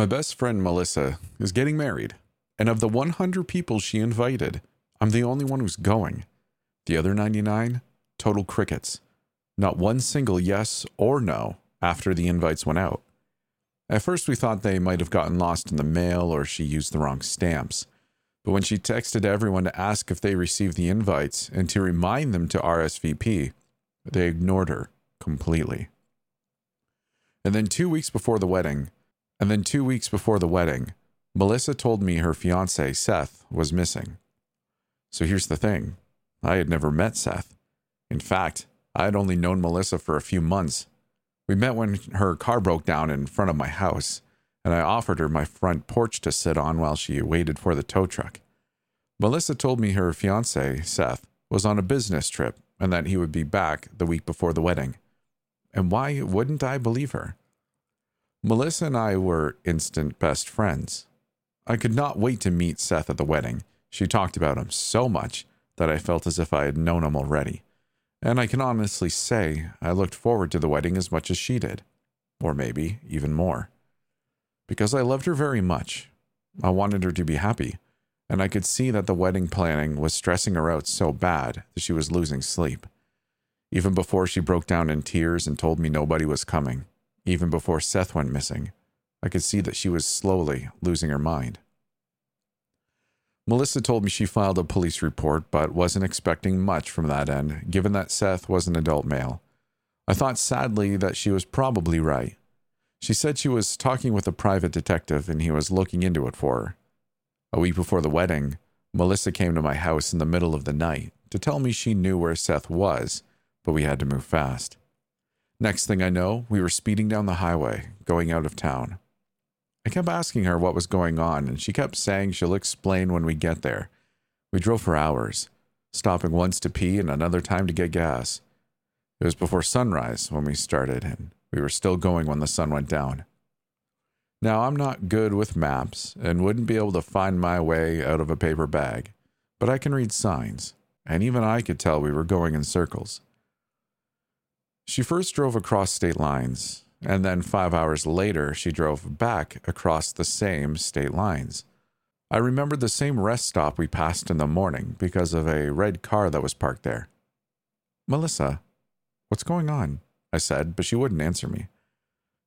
My best friend Melissa is getting married, and of the 100 people she invited, I'm the only one who's going. The other 99, total crickets. Not one single yes or no after the invites went out. At first, we thought they might have gotten lost in the mail or she used the wrong stamps. But when she texted everyone to ask if they received the invites and to remind them to RSVP, they ignored her completely. And then two weeks before the wedding, and then two weeks before the wedding, Melissa told me her fiance, Seth, was missing. So here's the thing I had never met Seth. In fact, I had only known Melissa for a few months. We met when her car broke down in front of my house, and I offered her my front porch to sit on while she waited for the tow truck. Melissa told me her fiance, Seth, was on a business trip and that he would be back the week before the wedding. And why wouldn't I believe her? Melissa and I were instant best friends. I could not wait to meet Seth at the wedding. She talked about him so much that I felt as if I had known him already. And I can honestly say I looked forward to the wedding as much as she did, or maybe even more. Because I loved her very much. I wanted her to be happy, and I could see that the wedding planning was stressing her out so bad that she was losing sleep. Even before she broke down in tears and told me nobody was coming, even before Seth went missing, I could see that she was slowly losing her mind. Melissa told me she filed a police report, but wasn't expecting much from that end, given that Seth was an adult male. I thought sadly that she was probably right. She said she was talking with a private detective and he was looking into it for her. A week before the wedding, Melissa came to my house in the middle of the night to tell me she knew where Seth was, but we had to move fast. Next thing I know, we were speeding down the highway, going out of town. I kept asking her what was going on, and she kept saying she'll explain when we get there. We drove for hours, stopping once to pee and another time to get gas. It was before sunrise when we started, and we were still going when the sun went down. Now, I'm not good with maps and wouldn't be able to find my way out of a paper bag, but I can read signs, and even I could tell we were going in circles. She first drove across state lines, and then five hours later, she drove back across the same state lines. I remembered the same rest stop we passed in the morning because of a red car that was parked there. Melissa, what's going on? I said, but she wouldn't answer me.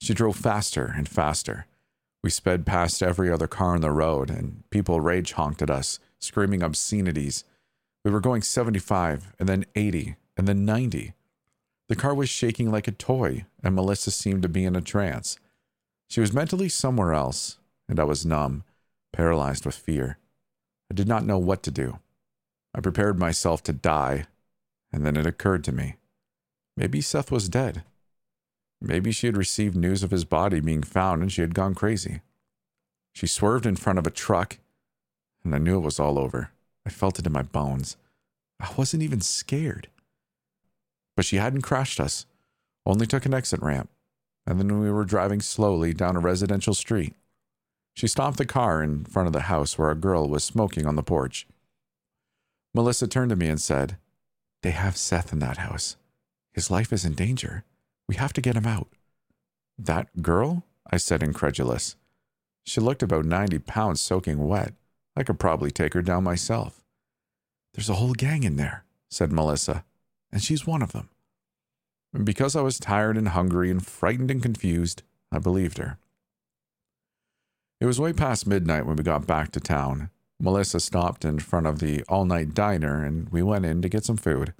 She drove faster and faster. We sped past every other car on the road, and people rage honked at us, screaming obscenities. We were going 75, and then 80, and then 90. The car was shaking like a toy, and Melissa seemed to be in a trance. She was mentally somewhere else, and I was numb, paralyzed with fear. I did not know what to do. I prepared myself to die, and then it occurred to me. Maybe Seth was dead. Maybe she had received news of his body being found and she had gone crazy. She swerved in front of a truck, and I knew it was all over. I felt it in my bones. I wasn't even scared. But she hadn't crashed us, only took an exit ramp, and then we were driving slowly down a residential street. She stopped the car in front of the house where a girl was smoking on the porch. Melissa turned to me and said, They have Seth in that house. His life is in danger. We have to get him out. That girl? I said, incredulous. She looked about 90 pounds soaking wet. I could probably take her down myself. There's a whole gang in there, said Melissa, and she's one of them. Because I was tired and hungry and frightened and confused, I believed her. It was way past midnight when we got back to town. Melissa stopped in front of the all night diner and we went in to get some food.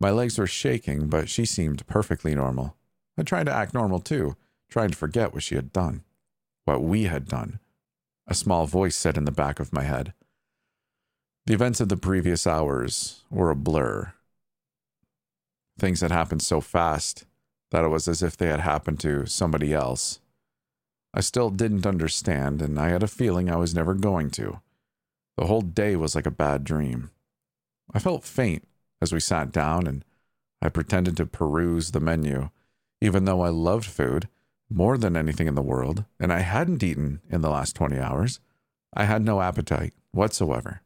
My legs were shaking, but she seemed perfectly normal. I tried to act normal too, trying to forget what she had done, what we had done. A small voice said in the back of my head. The events of the previous hours were a blur. Things had happened so fast that it was as if they had happened to somebody else. I still didn't understand, and I had a feeling I was never going to. The whole day was like a bad dream. I felt faint as we sat down and I pretended to peruse the menu, even though I loved food more than anything in the world, and I hadn't eaten in the last 20 hours. I had no appetite whatsoever.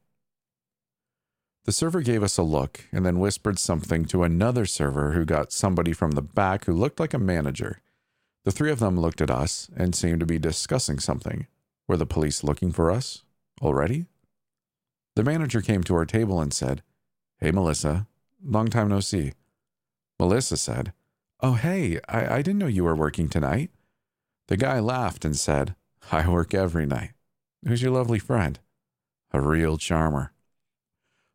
The server gave us a look and then whispered something to another server who got somebody from the back who looked like a manager. The three of them looked at us and seemed to be discussing something. Were the police looking for us already? The manager came to our table and said, Hey, Melissa, long time no see. Melissa said, Oh, hey, I, I didn't know you were working tonight. The guy laughed and said, I work every night. Who's your lovely friend? A real charmer.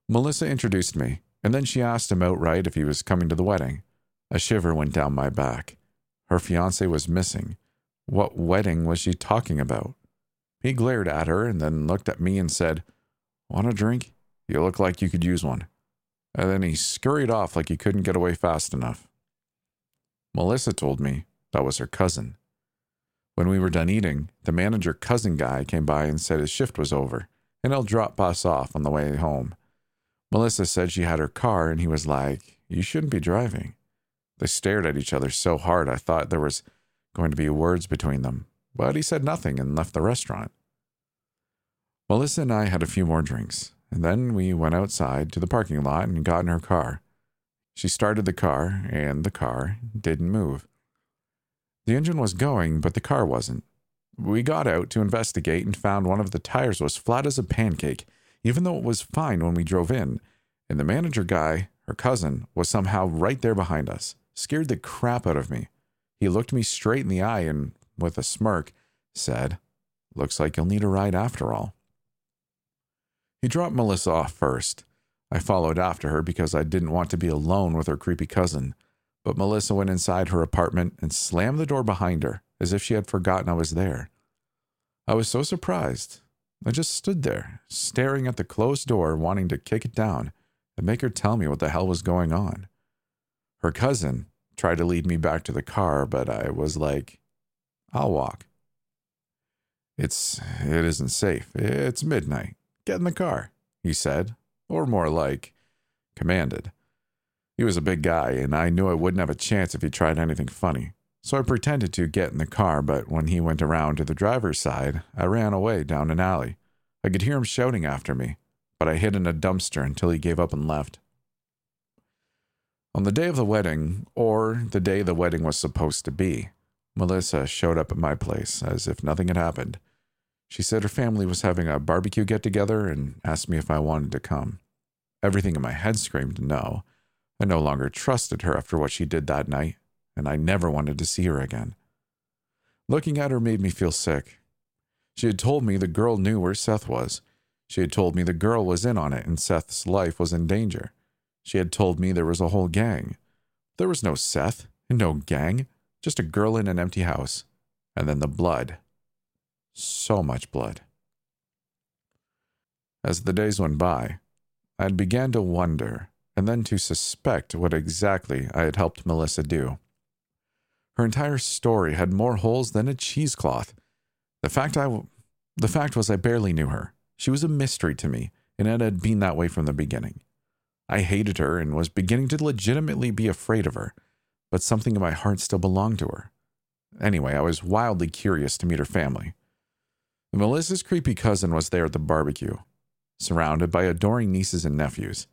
Melissa introduced me, and then she asked him outright if he was coming to the wedding. A shiver went down my back. Her fiance was missing. What wedding was she talking about? He glared at her and then looked at me and said, Want a drink? You look like you could use one. And then he scurried off like he couldn't get away fast enough. Melissa told me that was her cousin. When we were done eating, the manager cousin guy came by and said his shift was over and he'll drop us off on the way home. Melissa said she had her car and he was like, You shouldn't be driving. They stared at each other so hard I thought there was going to be words between them, but he said nothing and left the restaurant. Melissa and I had a few more drinks, and then we went outside to the parking lot and got in her car. She started the car, and the car didn't move. The engine was going, but the car wasn't. We got out to investigate and found one of the tires was flat as a pancake, even though it was fine when we drove in, and the manager guy, her cousin, was somehow right there behind us. Scared the crap out of me. He looked me straight in the eye and, with a smirk, said, Looks like you'll need a ride after all. He dropped Melissa off first. I followed after her because I didn't want to be alone with her creepy cousin. But Melissa went inside her apartment and slammed the door behind her, as if she had forgotten I was there. I was so surprised. I just stood there, staring at the closed door, wanting to kick it down and make her tell me what the hell was going on. Her cousin tried to lead me back to the car, but I was like, I'll walk. It's it isn't safe. It's midnight. Get in the car, he said, or more like commanded. He was a big guy, and I knew I wouldn't have a chance if he tried anything funny. So I pretended to get in the car, but when he went around to the driver's side, I ran away down an alley. I could hear him shouting after me, but I hid in a dumpster until he gave up and left. On the day of the wedding, or the day the wedding was supposed to be, Melissa showed up at my place as if nothing had happened. She said her family was having a barbecue get together and asked me if I wanted to come. Everything in my head screamed no. I no longer trusted her after what she did that night, and I never wanted to see her again. Looking at her made me feel sick. She had told me the girl knew where Seth was. She had told me the girl was in on it and Seth's life was in danger. She had told me there was a whole gang. There was no Seth and no gang, just a girl in an empty house. And then the blood. So much blood. As the days went by, I began to wonder and then to suspect what exactly I had helped Melissa do. Her entire story had more holes than a cheesecloth. The fact I the fact was I barely knew her. She was a mystery to me, and it had been that way from the beginning. I hated her and was beginning to legitimately be afraid of her, but something in my heart still belonged to her. Anyway, I was wildly curious to meet her family. Melissa's creepy cousin was there at the barbecue, surrounded by adoring nieces and nephews.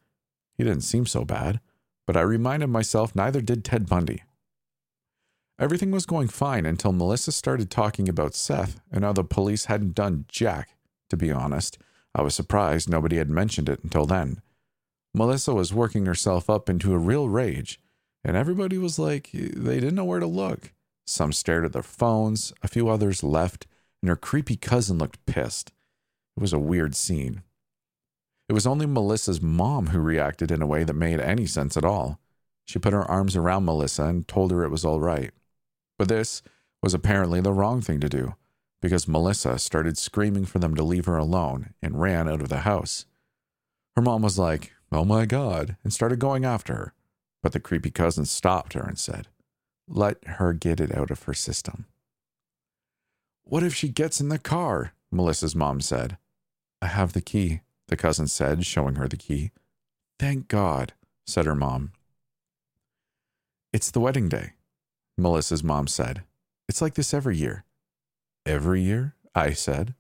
He didn't seem so bad, but I reminded myself neither did Ted Bundy. Everything was going fine until Melissa started talking about Seth and how the police hadn't done jack. To be honest, I was surprised nobody had mentioned it until then. Melissa was working herself up into a real rage, and everybody was like, they didn't know where to look. Some stared at their phones, a few others left, and her creepy cousin looked pissed. It was a weird scene. It was only Melissa's mom who reacted in a way that made any sense at all. She put her arms around Melissa and told her it was all right. But this was apparently the wrong thing to do, because Melissa started screaming for them to leave her alone and ran out of the house. Her mom was like, Oh my God, and started going after her. But the creepy cousin stopped her and said, Let her get it out of her system. What if she gets in the car? Melissa's mom said. I have the key, the cousin said, showing her the key. Thank God, said her mom. It's the wedding day, Melissa's mom said. It's like this every year. Every year? I said.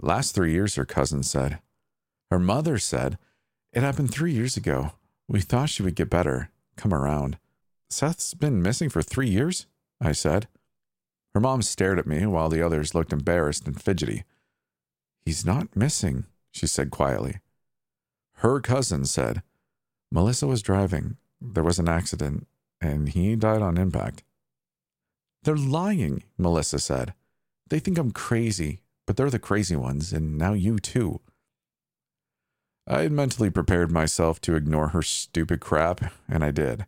Last three years, her cousin said. Her mother said, It happened three years ago. We thought she would get better, come around. Seth's been missing for three years? I said. Her mom stared at me while the others looked embarrassed and fidgety. He's not missing, she said quietly. Her cousin said, Melissa was driving. There was an accident, and he died on impact. They're lying, Melissa said. They think I'm crazy, but they're the crazy ones, and now you too. I had mentally prepared myself to ignore her stupid crap, and I did.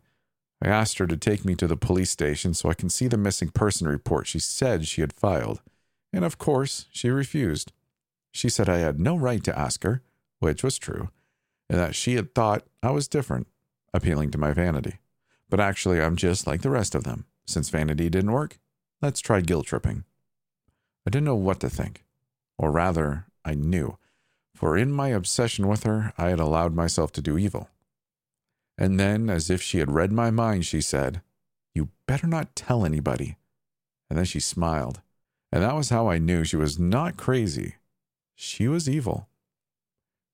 I asked her to take me to the police station so I can see the missing person report she said she had filed, and of course, she refused. She said I had no right to ask her, which was true, and that she had thought I was different, appealing to my vanity. But actually, I'm just like the rest of them. Since vanity didn't work, let's try guilt tripping. I didn't know what to think, or rather, I knew, for in my obsession with her, I had allowed myself to do evil. And then, as if she had read my mind, she said, You better not tell anybody. And then she smiled. And that was how I knew she was not crazy. She was evil.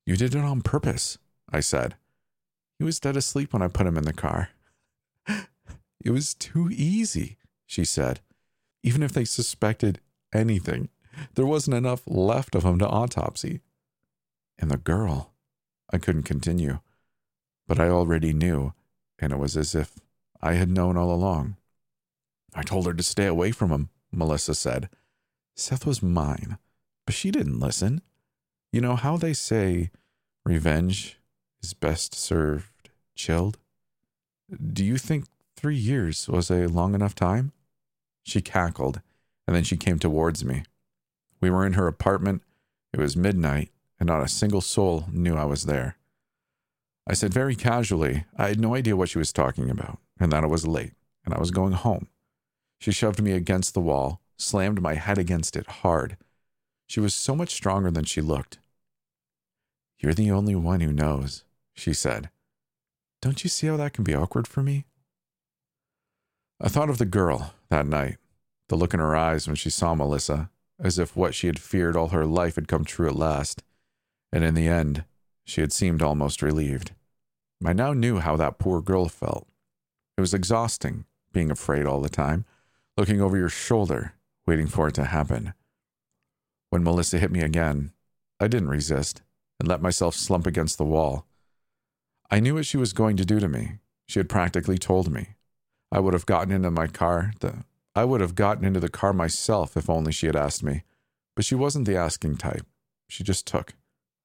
You did it on purpose, I said. He was dead asleep when I put him in the car. It was too easy, she said. Even if they suspected anything, there wasn't enough left of him to autopsy. And the girl, I couldn't continue. But I already knew, and it was as if I had known all along. I told her to stay away from him, Melissa said. Seth was mine, but she didn't listen. You know how they say revenge is best served chilled? Do you think three years was a long enough time? She cackled, and then she came towards me. We were in her apartment. It was midnight, and not a single soul knew I was there. I said very casually, I had no idea what she was talking about, and that it was late, and I was going home. She shoved me against the wall, slammed my head against it hard, she was so much stronger than she looked. You're the only one who knows, she said. Don't you see how that can be awkward for me? I thought of the girl that night, the look in her eyes when she saw Melissa, as if what she had feared all her life had come true at last, and in the end, she had seemed almost relieved. I now knew how that poor girl felt. It was exhausting, being afraid all the time, looking over your shoulder, waiting for it to happen. When Melissa hit me again, I didn't resist and let myself slump against the wall. I knew what she was going to do to me. She had practically told me. I would have gotten into my car. The, I would have gotten into the car myself if only she had asked me. But she wasn't the asking type. She just took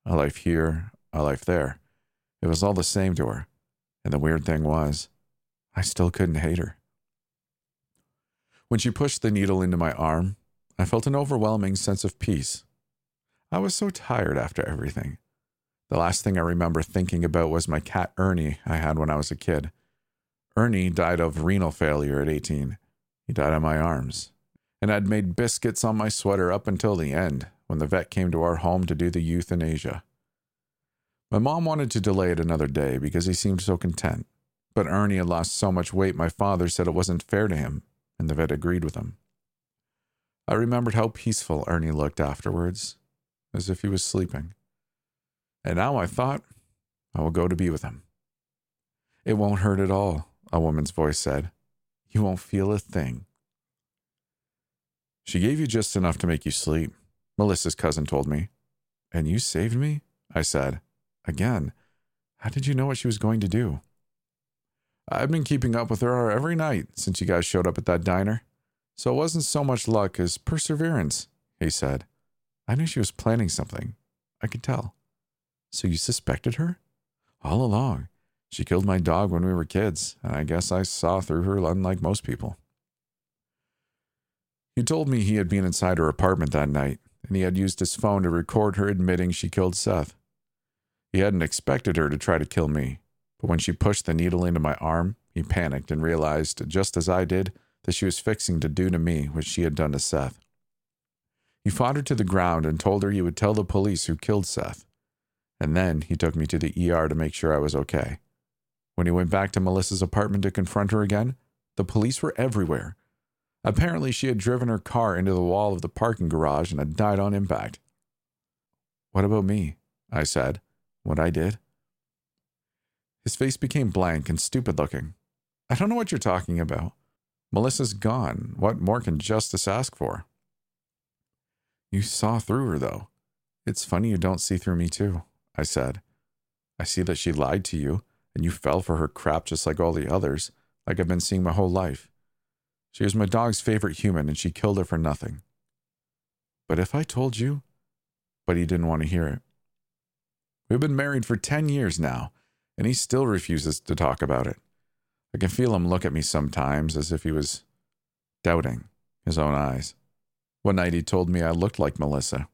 a life here, a life there. It was all the same to her. And the weird thing was, I still couldn't hate her. When she pushed the needle into my arm, I felt an overwhelming sense of peace. I was so tired after everything. The last thing I remember thinking about was my cat Ernie I had when I was a kid. Ernie died of renal failure at 18. He died on my arms. And I'd made biscuits on my sweater up until the end, when the vet came to our home to do the euthanasia. My mom wanted to delay it another day because he seemed so content. But Ernie had lost so much weight, my father said it wasn't fair to him, and the vet agreed with him. I remembered how peaceful Ernie looked afterwards, as if he was sleeping. And now I thought I will go to be with him. It won't hurt at all, a woman's voice said. You won't feel a thing. She gave you just enough to make you sleep, Melissa's cousin told me. And you saved me? I said. Again, how did you know what she was going to do? I've been keeping up with her every night since you guys showed up at that diner. So it wasn't so much luck as perseverance, he said. I knew she was planning something. I could tell. So you suspected her? All along. She killed my dog when we were kids, and I guess I saw through her unlike most people. He told me he had been inside her apartment that night, and he had used his phone to record her admitting she killed Seth. He hadn't expected her to try to kill me, but when she pushed the needle into my arm, he panicked and realized, just as I did, that she was fixing to do to me what she had done to Seth. He fought her to the ground and told her he would tell the police who killed Seth. And then he took me to the ER to make sure I was okay. When he went back to Melissa's apartment to confront her again, the police were everywhere. Apparently, she had driven her car into the wall of the parking garage and had died on impact. What about me? I said. What I did? His face became blank and stupid looking. I don't know what you're talking about. Melissa's gone. What more can justice ask for? You saw through her, though. It's funny you don't see through me, too, I said. I see that she lied to you, and you fell for her crap just like all the others, like I've been seeing my whole life. She was my dog's favorite human, and she killed her for nothing. But if I told you, but he didn't want to hear it. We've been married for 10 years now, and he still refuses to talk about it. I can feel him look at me sometimes as if he was doubting his own eyes. One night he told me I looked like Melissa.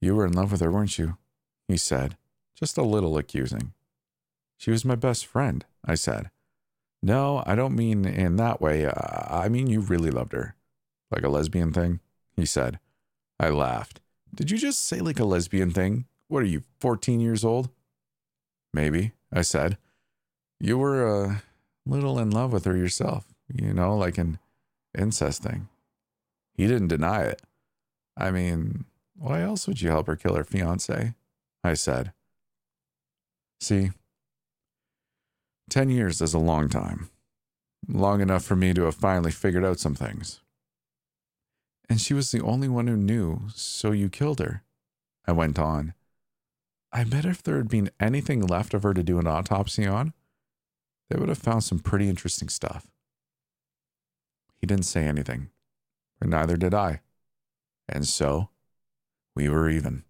You were in love with her, weren't you? He said, just a little accusing. She was my best friend, I said. No, I don't mean in that way. I mean, you really loved her. Like a lesbian thing? He said. I laughed. Did you just say like a lesbian thing? What are you, 14 years old? Maybe, I said. You were a little in love with her yourself, you know, like an incest thing. He didn't deny it. I mean, why else would you help her kill her fiance? I said. See, 10 years is a long time. Long enough for me to have finally figured out some things. And she was the only one who knew, so you killed her. I went on. I bet if there had been anything left of her to do an autopsy on, they would have found some pretty interesting stuff. He didn't say anything, but neither did I. And so, we were even.